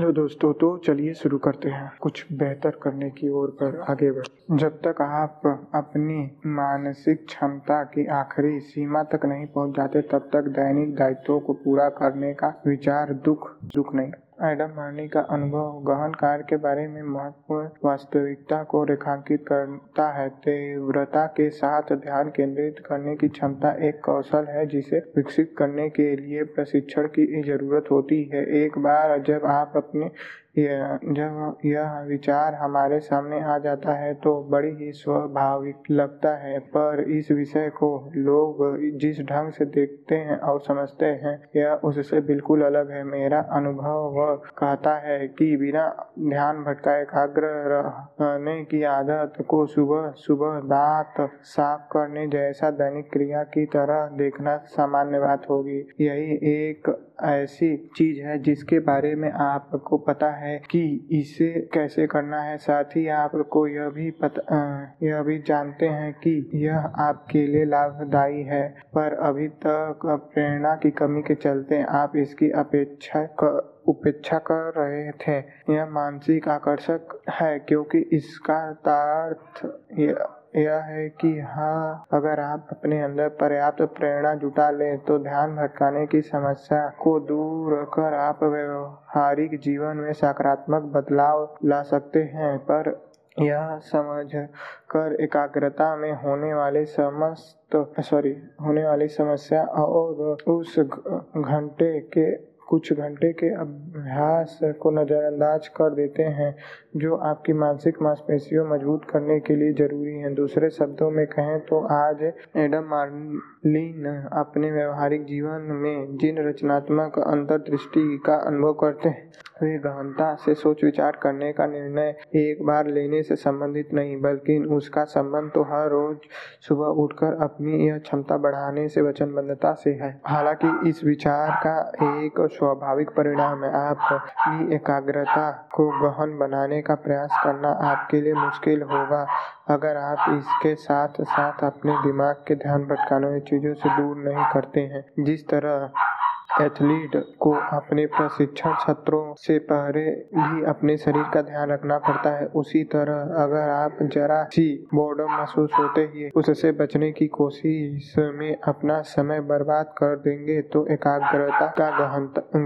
Hello दोस्तों तो चलिए शुरू करते हैं कुछ बेहतर करने की ओर पर आगे बढ़। जब तक आप अपनी मानसिक क्षमता की आखिरी सीमा तक नहीं पहुँच जाते, तब तक दैनिक दायित्वों को पूरा करने का विचार दुख दुख नहीं। एडम मार्नी का अनुभव गहन कार्य के बारे में महत्वपूर्ण वास्तविकता को रेखांकित करता है। तीव्रता के साथ ध्यान केंद्रित करने की क्षमता एक कौशल है जिसे विकसित करने के लिए प्रशिक्षण की ज़रूरत होती है। एक बार जब आप अपने जब यह विचार हमारे सामने आ जाता है तो बड़ी ही स्वाभाविक लगता है। पर इस विषय को लोग जिस ढंग से देखते हैं और समझते हैं, यह उससे बिल्कुल अलग है। मेरा अनुभव वह कहता है कि बिना ध्यान भटका एकाग्र रहने की आदत को सुबह सुबह दांत साफ़ करने जैसा दैनिक क्रिया की तरह देखना सामान्य बात होगी। यही एक ऐसी चीज़ है जिसके बारे में आपको पता है कि इसे कैसे करना है। साथ ही आपको यह भी पता यह भी जानते हैं कि यह आपके लिए लाभदायी है, पर अभी तक प्रेरणा की कमी के चलते आप इसकी अपेक्षा उपेक्षा कर रहे थे। यह मानसिक आकर्षक है क्योंकि इसका तार्थ यह है कि हाँ अगर आप अपने अंदर पर्याप्त प्रेरणा जुटा लें तो ध्यान भटकाने की समस्या को दूर कर आप व्यवहारिक जीवन में सकारात्मक बदलाव ला सकते हैं। पर यह समझ कर एकाग्रता में होने वाले समस्त सॉरी होने वाली समस्या और उस घंटे के, कुछ घंटे के अभ्यास को नज़रअंदाज कर देते हैं। जो आपकी मानसिक मांसपेशियों मज़बूत करने के लिए ज़रूरी हैं। दूसरे शब्दों में कहें तो आज एडम मार्लिन अपने व्यवहारिक जीवन में जिन रचनात्मक अंतर्दृष्टि का अनुभव करते हैं, वे गहनता से सोच विचार करने का निर्णय एक बार लेने से संबंधित नहीं, बल्कि उसका संबंध तो हर रोज सुबह उठकर अपनी यह क्षमता बढ़ाने से वचनबद्धता से है। हालाँकि इस विचार का एक स्वाभाविक परिणाम है आपकी एकाग्रता को गहन बनाने का प्रयास करना आपके लिए मुश्किल होगा। अगर आप इसके साथ साथ अपने दिमाग के ध्यान भटकाने वाली चीज़ों से दूर नहीं करते हैं, जिस तरह एथलीट को अपने प्रशिक्षण सत्रों से पहले भी अपने शरीर का ध्यान रखना पड़ता है। उसी तरह अगर आप जरा सी बोर्डम महसूस होते ही उससे बचने की कोशिश में अपना समय बर्बाद कर देंगे तो एकाग्रता का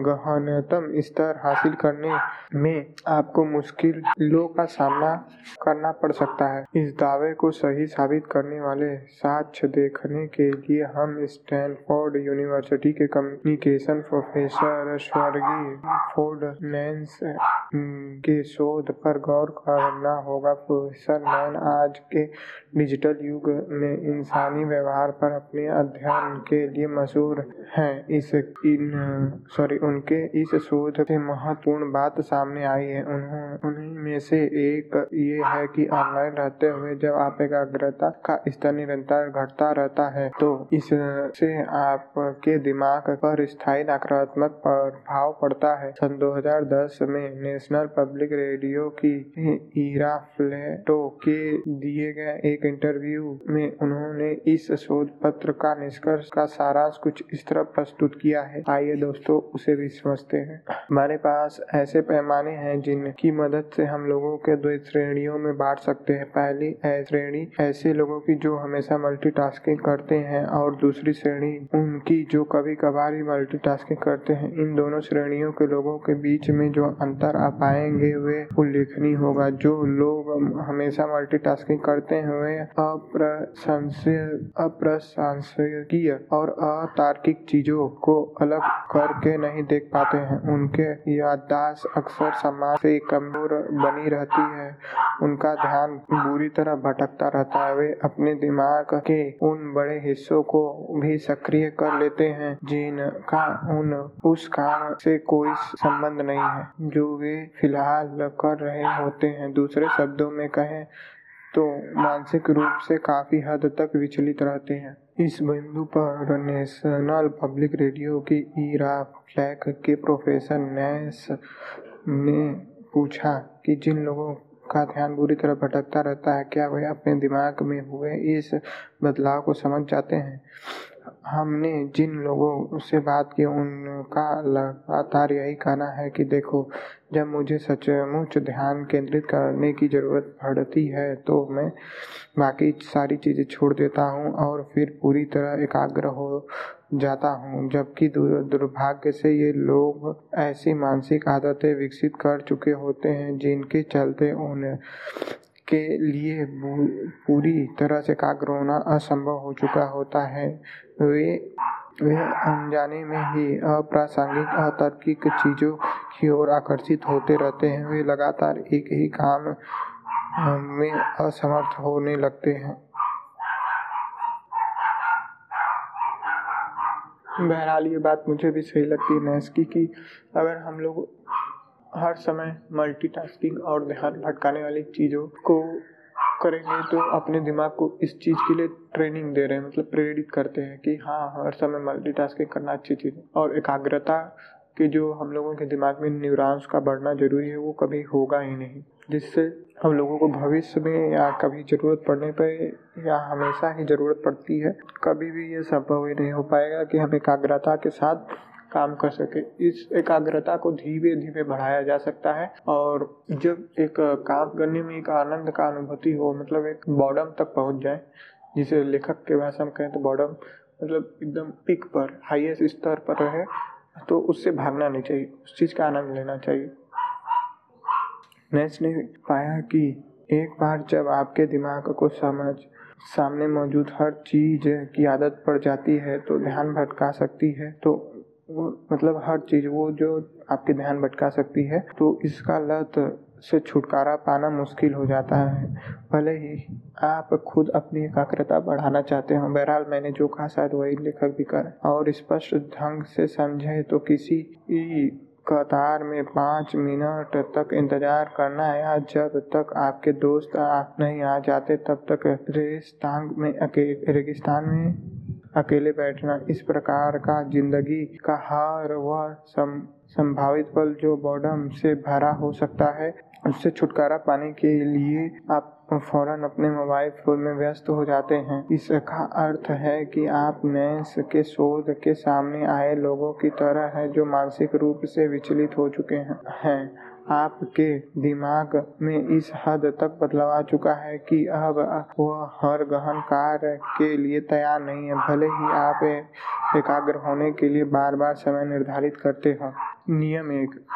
गहनतम स्तर हासिल करने में आपको मुश्किलों का सामना करना पड़ सकता है। इस दावे को सही साबित करने वाले साक्ष्य देखने के लिए हम स्टैनफोर्ड यूनिवर्सिटी के कम्युनिकेशन एजुकेशन प्रोफेसर स्वर्गीय फोर्ड नैन्स के शोध पर गौर करना होगा। प्रोफेसर नैन आज के डिजिटल युग में इंसानी व्यवहार पर अपने अध्ययन के लिए मशहूर हैं। इस, इन सॉरी उनके इस शोध से महत्वपूर्ण बात सामने आई है। उन्हीं में से एक ये है कि ऑनलाइन रहते हुए जब आप एकाग्रता का स्तर निरंतर घटता रहता है तो इससे आपके दिमाग पर स्थायी नकारात्मक प्रभाव पड़ता है। सन 2010 में नेशनल पब्लिक रेडियो की ईरा फ्लेटो के दिए गए एक इंटरव्यू में उन्होंने इस शोध पत्र का निष्कर्ष का सारांश कुछ इस तरह प्रस्तुत किया है। आइए दोस्तों, उसे भी समझते हैं। हमारे पास ऐसे पैमाने हैं जिनकी मदद से हम लोगों के दो श्रेणियों में बांट सकते हैं। पहली श्रेणी, ऐसे लोगों की जो हमेशा मल्टीटास्किंग करते हैं, और दूसरी श्रेणी, उनकी जो कभी कभार ही मल्टीटास्किंग करते हैं। इन दोनों श्रेणियों के लोगों के बीच में जो अंतर आ पाएँगे वे उल्लेखनीय होगा। जो लोग हमेशा मल्टीटास्किंग करते हुए अप्रशंसकीय और अतार्किक चीज़ों को अलग करके नहीं देख पाते हैं। उनके याददाश्त अक्सर समाज से कमज़ोर बनी रहती है। उनका ध्यान बुरी तरह भटकता रहता है। वे अपने दिमाग के उन बड़े हिस्सों को भी सक्रिय कर लेते हैं जिनका उन उस काम से कोई संबंध नहीं है। जो वे फ़िलहाल कर रहे होते हैं। दूसरे शब्दों में कहें तो मानसिक रूप से काफ़ी हद तक विचलित रहते हैं। इस बिंदु पर नेशनल पब्लिक रेडियो की ईरा फ्लैक के प्रोफेसर नैस ने पूछा कि जिन लोगों का ध्यान बुरी तरह भटकता रहता है, क्या वे अपने दिमाग में हुए इस बदलाव को समझ जाते हैं? हमने जिन लोगों से बात की, उनका लगातार यही कहना है कि देखो, जब मुझे सचमुच ध्यान केंद्रित करने की ज़रूरत पड़ती है तो मैं बाकी सारी चीज़ें छोड़ देता हूँ और फिर पूरी तरह एकाग्र हो जाता हूँ। जबकि दुर्भाग्य से ये लोग ऐसी मानसिक आदतें विकसित कर चुके होते हैं, जिनके चलते उन्हें के लिए पूरी तरह से एकाग्र होना असंभव हो चुका होता है। वे वे अनजाने में ही अप्रासंगिक अतार्किक चीज़ों की ओर आकर्षित होते रहते हैं। वे लगातार एक ही काम में असमर्थ होने लगते हैं। बहरहाल, ये बात मुझे भी सही लगती है, नैस्की, की अगर हम लोग हर समय मल्टीटास्किंग और ध्यान भटकाने वाली चीज़ों को करेंगे तो अपने दिमाग को इस चीज़ के लिए ट्रेनिंग दे रहे हैं मतलब प्रेरित करते हैं कि हाँ हर समय मल्टीटास्किंग करना अच्छी चीज़ है। और एकाग्रता के जो हम लोगों के दिमाग में न्यूरॉन्स का बढ़ना ज़रूरी है, वो कभी होगा ही नहीं। जिससे हम लोगों को भविष्य में या कभी ज़रूरत पड़ने पर या हमेशा ही ज़रूरत पड़ती है, कभी भी ये संभव ही नहीं हो पाएगा कि हम एकाग्रता के साथ काम कर सके। इस एकाग्रता को धीरे धीरे बढ़ाया जा सकता है और जब एक काम करने में एक आनंद का अनुभूति हो मतलब एक बॉडम तक पहुँच जाए, जिसे लेखक के भाषा में कहें तो बॉडम मतलब एकदम पिक पर हाईएस्ट स्तर पर रहे तो उससे भागना नहीं चाहिए, उस चीज़ का आनंद लेना चाहिए। नेक्स्ट ने पाया कि एक बार जब आपके दिमाग को समझ, सामने मौजूद हर चीज़ की आदत पड़ जाती है तो ध्यान भटका सकती है तो वो मतलब हर चीज़ वो जो आपके ध्यान भटका सकती है तो इसका लत से छुटकारा पाना मुश्किल हो जाता है। भले ही आप खुद अपनी एकाग्रता बढ़ाना चाहते हो, बहरहाल मैंने जो कहा शायद वही लेखक भी कर। और स्पष्ट ढंग से समझे तो किसी कतार में पाँच मिनट तक इंतज़ार करना है या जब तक आपके दोस्त आप नहीं आ जाते, तब तक रेगिस्तान में रेगिस्तान में अकेले बैठना, इस प्रकार का ज़िंदगी का हर वह संभावित पल जो बॉडम से भरा हो सकता है, उससे छुटकारा पाने के लिए आप फ़ौरन अपने मोबाइल फ़ोन में व्यस्त हो जाते हैं। इसका अर्थ है कि आप नैस के शोध के सामने आए लोगों की तरह है जो मानसिक रूप से विचलित हो चुके हैं। आपके दिमाग में इस हद तक बदलाव आ चुका है कि अब वह हर गहन कार्य के लिए तैयार नहीं है। भले ही आप एकाग्र होने के लिए बार बार समय निर्धारित करते हो। नियम एक।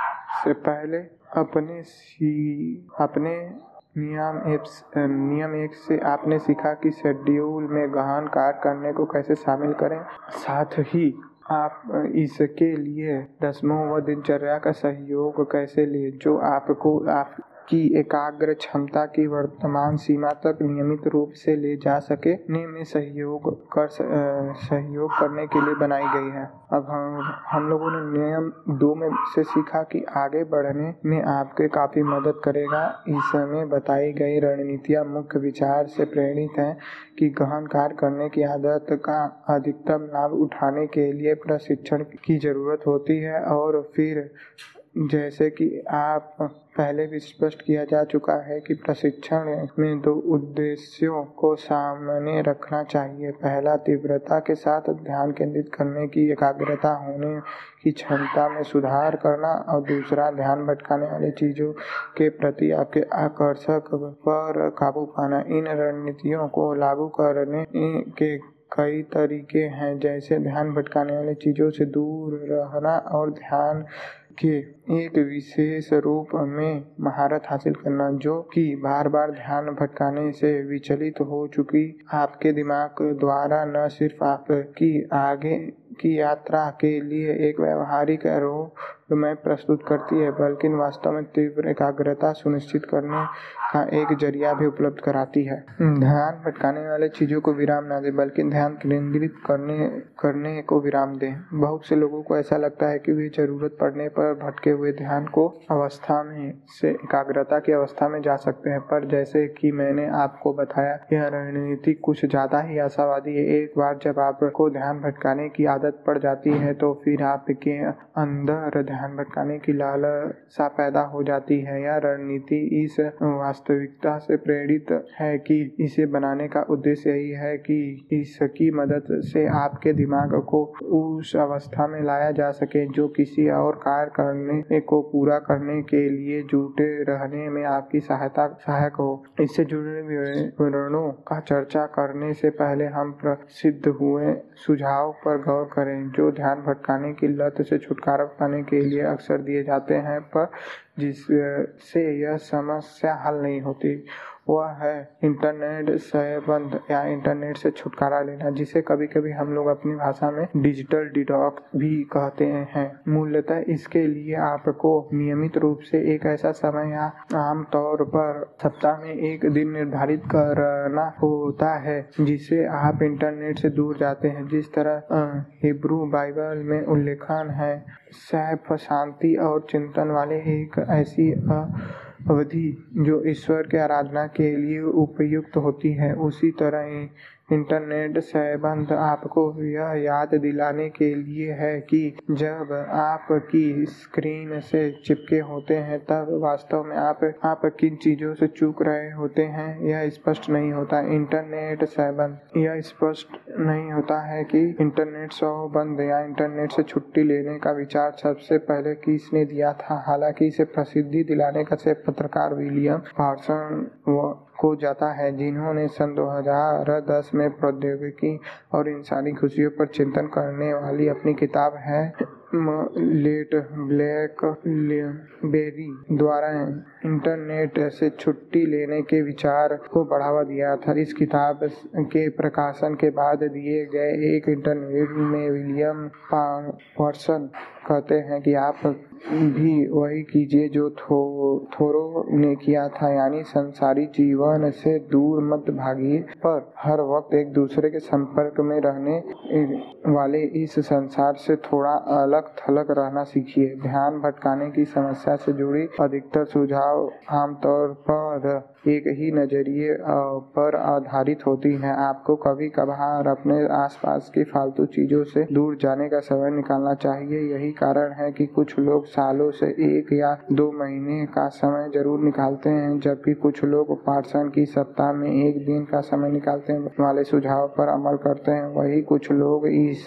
से पहले अपने सी, अपने नियम एक नियम एक से आपने सीखा कि शेड्यूल में गहन कार्य करने को कैसे शामिल करें। साथ ही आप इसके लिए दसमों व दिनचर्या का सहयोग कैसे लें? जो आपको आप की एकाग्र क्षमता की वर्तमान सीमा तक नियमित रूप से ले जा सके में सहयोग कर सहयोग करने के लिए बनाई गई है। अब हम हम लोगों ने नियम दो में से सीखा कि आगे बढ़ने में आपके काफ़ी मदद करेगा। इसमें बताई गई रणनीतियाँ मुख्य विचार से प्रेरित हैं कि गहन कार्य करने की आदत का अधिकतम लाभ उठाने के लिए प्रशिक्षण की ज़रूरत होती है और फिर जैसे कि आप पहले भी स्पष्ट किया जा चुका है कि प्रशिक्षण में दो उद्देश्यों को सामने रखना चाहिए। पहला, तीव्रता के साथ ध्यान केंद्रित करने की एकाग्रता होने की क्षमता में सुधार करना और दूसरा, ध्यान भटकाने वाली चीज़ों के प्रति आपके आकर्षक पर काबू पाना। इन रणनीतियों को लागू करने के कई तरीके हैं, जैसे ध्यान भटकाने वाली चीज़ों से दूर रहना और ध्यान के एक विशेष रूप में महारत हासिल करना, जो कि बार बार ध्यान भटकाने से विचलित हो चुकी आपके दिमाग द्वारा न सिर्फ़ आपकी आगे की यात्रा के लिए एक व्यवहारिक रोड में प्रस्तुत करती है, बल्कि वास्तव में तीव्र एकाग्रता सुनिश्चित करने का एक ज़रिया भी उपलब्ध कराती है। ध्यान भटकाने वाले चीज़ों को विराम ना दे, बल्कि ध्यान केंद्रित करने करने को विराम दें। बहुत से लोगों को ऐसा लगता है कि वे ज़रूरत पड़ने पर भटके हुए ध्यान को अवस्था में से, एकाग्रता की अवस्था में जा सकते हैं। पर जैसे कि मैंने आपको बताया, यह रणनीति कुछ ज़्यादा ही आशावादी है। एक बार जब आपको ध्यान भटकाने की आदत पड़ जाती है तो फिर आपके अंदर ध्यान ध्यान भटकाने की लालसा पैदा हो जाती है यह रणनीति इस वास्तविकता से प्रेरित है कि इसे बनाने का उद्देश्य यही है कि इसकी मदद से आपके दिमाग को उस अवस्था में लाया जा सके जो किसी और कार्य करने को पूरा करने के लिए जुटे रहने में आपकी सहायता, सहायक हो। इससे जुड़े विवरणों का चर्चा करने से पहले हम प्रसिद्ध हुए सुझाव पर गौर करें, जो ध्यान भटकाने की लत से छुटकारा पाने के लिए अक्सर दिए जाते हैं पर जिससे यह समस्या हल नहीं होती। वह है। इंटरनेट से बंद या इंटरनेट से छुटकारा लेना, जिसे कभी कभी हम लोग अपनी भाषा में डिजिटल डिटॉक्स भी कहते हैं। मूलतः इसके लिए आपको नियमित रूप से एक ऐसा समय या आम तौर पर सप्ताह में एक दिन निर्धारित करना होता है जिसे आप इंटरनेट से दूर जाते हैं। जिस तरह हिब्रू बाइबल में उल्लेखन है, सैफ, शांति और चिंतन वाले एक ऐसी अवधि जो ईश्वर के आराधना के लिए उपयुक्त होती है उसी तरह इंटरनेट संबंध आपको यह याद दिलाने के लिए है कि जब आपकी स्क्रीन से चिपके होते हैं, तब वास्तव में आप आप किन चीज़ों से चूक रहे होते हैं, यह स्पष्ट नहीं होता। इंटरनेट संबंध यह स्पष्ट नहीं होता है कि इंटरनेट बंद या इंटरनेट से छुट्टी लेने का विचार सबसे पहले किसने दिया था। हालाँकि इसे प्रसिद्धि दिलाने का से पत्रकार विलियम पार्सन को जाता है। जिन्होंने सन 2010 में प्रौद्योगिकी और इंसानी खुशियों पर चिंतन करने वाली अपनी किताब है लेट ब्लैक बेरी द्वारा इंटरनेट से छुट्टी लेने के विचार को बढ़ावा दिया था। इस किताब के प्रकाशन के बाद दिए गए एक इंटरव्यू में विलियम पर्सन कहते हैं कि आप भी वही कीजिए जो थो, थोरो ने किया था यानी संसारी जीवन से दूर मत भागिए पर हर वक्त एक दूसरे के संपर्क में रहने वाले इस संसार से थोड़ा अलग थलग रहना सीखिए। ध्यान भटकाने की समस्या से जुड़ी अधिकतर सुझाव आमतौर पर एक ही नज़रिए पर आधारित होती हैं। आपको कभी कभार अपने आसपास की फालतू चीज़ों से दूर जाने का समय निकालना चाहिए। यही कारण है कि कुछ लोग सालों से एक या दो महीने का समय ज़रूर निकालते हैं, जबकि कुछ लोग पार्सन की सप्ताह में एक दिन का समय निकालते हैं। वाले सुझाव पर अमल करते हैं। वही कुछ लोग इस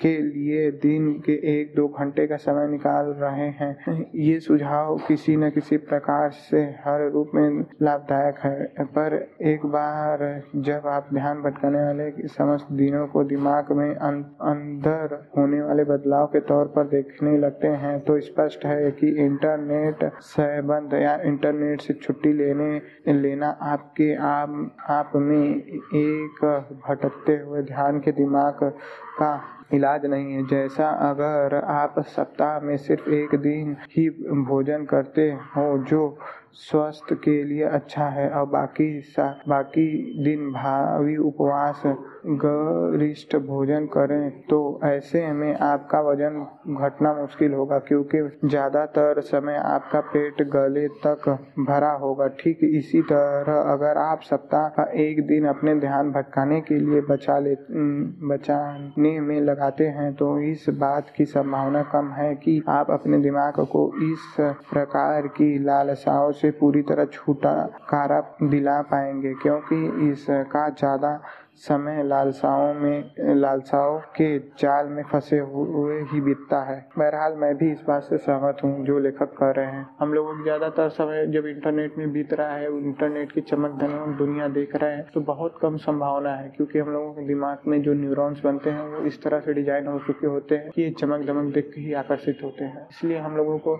के लिए दिन के एक दो घंटे का समय निकाल रहे हैं। ये सुझाव किसी न किसी प्रकार से हर रूप में लाभदायक है। पर एक बार जब आप ध्यान भटकाने वाले समस्त दिनों को दिमाग में अं-, अंदर होने वाले बदलाव के तौर पर देखने लगते हैं तो स्पष्ट है कि इंटरनेट सहबंद या इंटरनेट से छुट्टी लेने लेना आपके आप आप में एक भटकते हुए ध्यान के दिमाग का इलाज नहीं है। जैसा अगर आप सप्ताह में सिर्फ़ एक दिन ही भोजन करते हो, जो स्वास्थ्य के लिए अच्छा है। और बाकी बाकी दिन भावी उपवास, गरिष्ठ भोजन करें तो ऐसे में आपका वज़न घटना मुश्किल होगा क्योंकि ज़्यादातर समय आपका पेट गले तक भरा होगा। ठीक इसी तरह अगर आप सप्ताह का एक दिन अपने ध्यान भटकाने के लिए बचा ले बचाने में लगाते हैं तो इस बात की संभावना कम है कि आप अपने दिमाग को इस प्रकार की लालसाओं से पूरी तरह छुटकारा दिला पाएँगे क्योंकि इसका ज़्यादा समय लालसाओं में, लालसाओं के जाल में फंसे हुए ही बीतता है। बहरहाल, मैं भी इस बात से सहमत हूँ, जो लेखक कह रहे हैं। हम लोगों की ज़्यादातर समय जब इंटरनेट में बीत रहा है, इंटरनेट की चमक धमक दुनिया देख रहे हैं तो बहुत कम संभावना है, क्योंकि हम लोगों के दिमाग में जो न्यूरॉन्स बनते हैं, वो इस तरह से डिज़ाइन हो चुके होते हैं कि ये चमक धमक देख के ही आकर्षित होते हैं। इसलिए हम लोगों को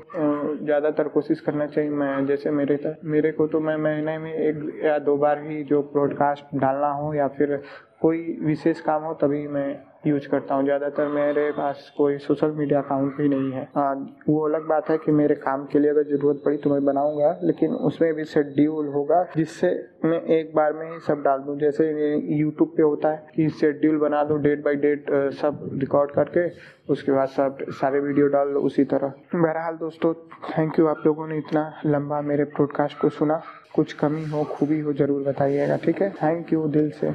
ज़्यादातर कोशिश करना चाहिए, मैं, जैसे मेरे मेरे को तो मैं महीने में एक या दो बार ही जो ब्रॉडकास्ट डालना हो या फिर कोई विशेष काम हो तभी मैं यूज़ करता हूँ। ज़्यादातर मेरे पास कोई सोशल मीडिया अकाउंट भी नहीं है। हाँ वो अलग बात है कि मेरे काम के लिए अगर ज़रूरत पड़ी तो मैं बनाऊँगा, लेकिन उसमें भी शेड्यूल होगा, जिससे मैं एक बार में ही सब डाल दूँ। जैसे यूट्यूब पे होता है कि शेड्यूल बना दो डेट बाई डेट सब रिकॉर्ड करके, उसके बाद सब सारे वीडियो डाल दो उसी तरह। बहरहाल दोस्तों थैंक यू आप लोगों ने इतना लंबा मेरे प्रोडकास्ट को सुना। कुछ कमी हो, खूबी हो, ज़रूर बताइएगा, ठीक है? थैंक यू दिल से।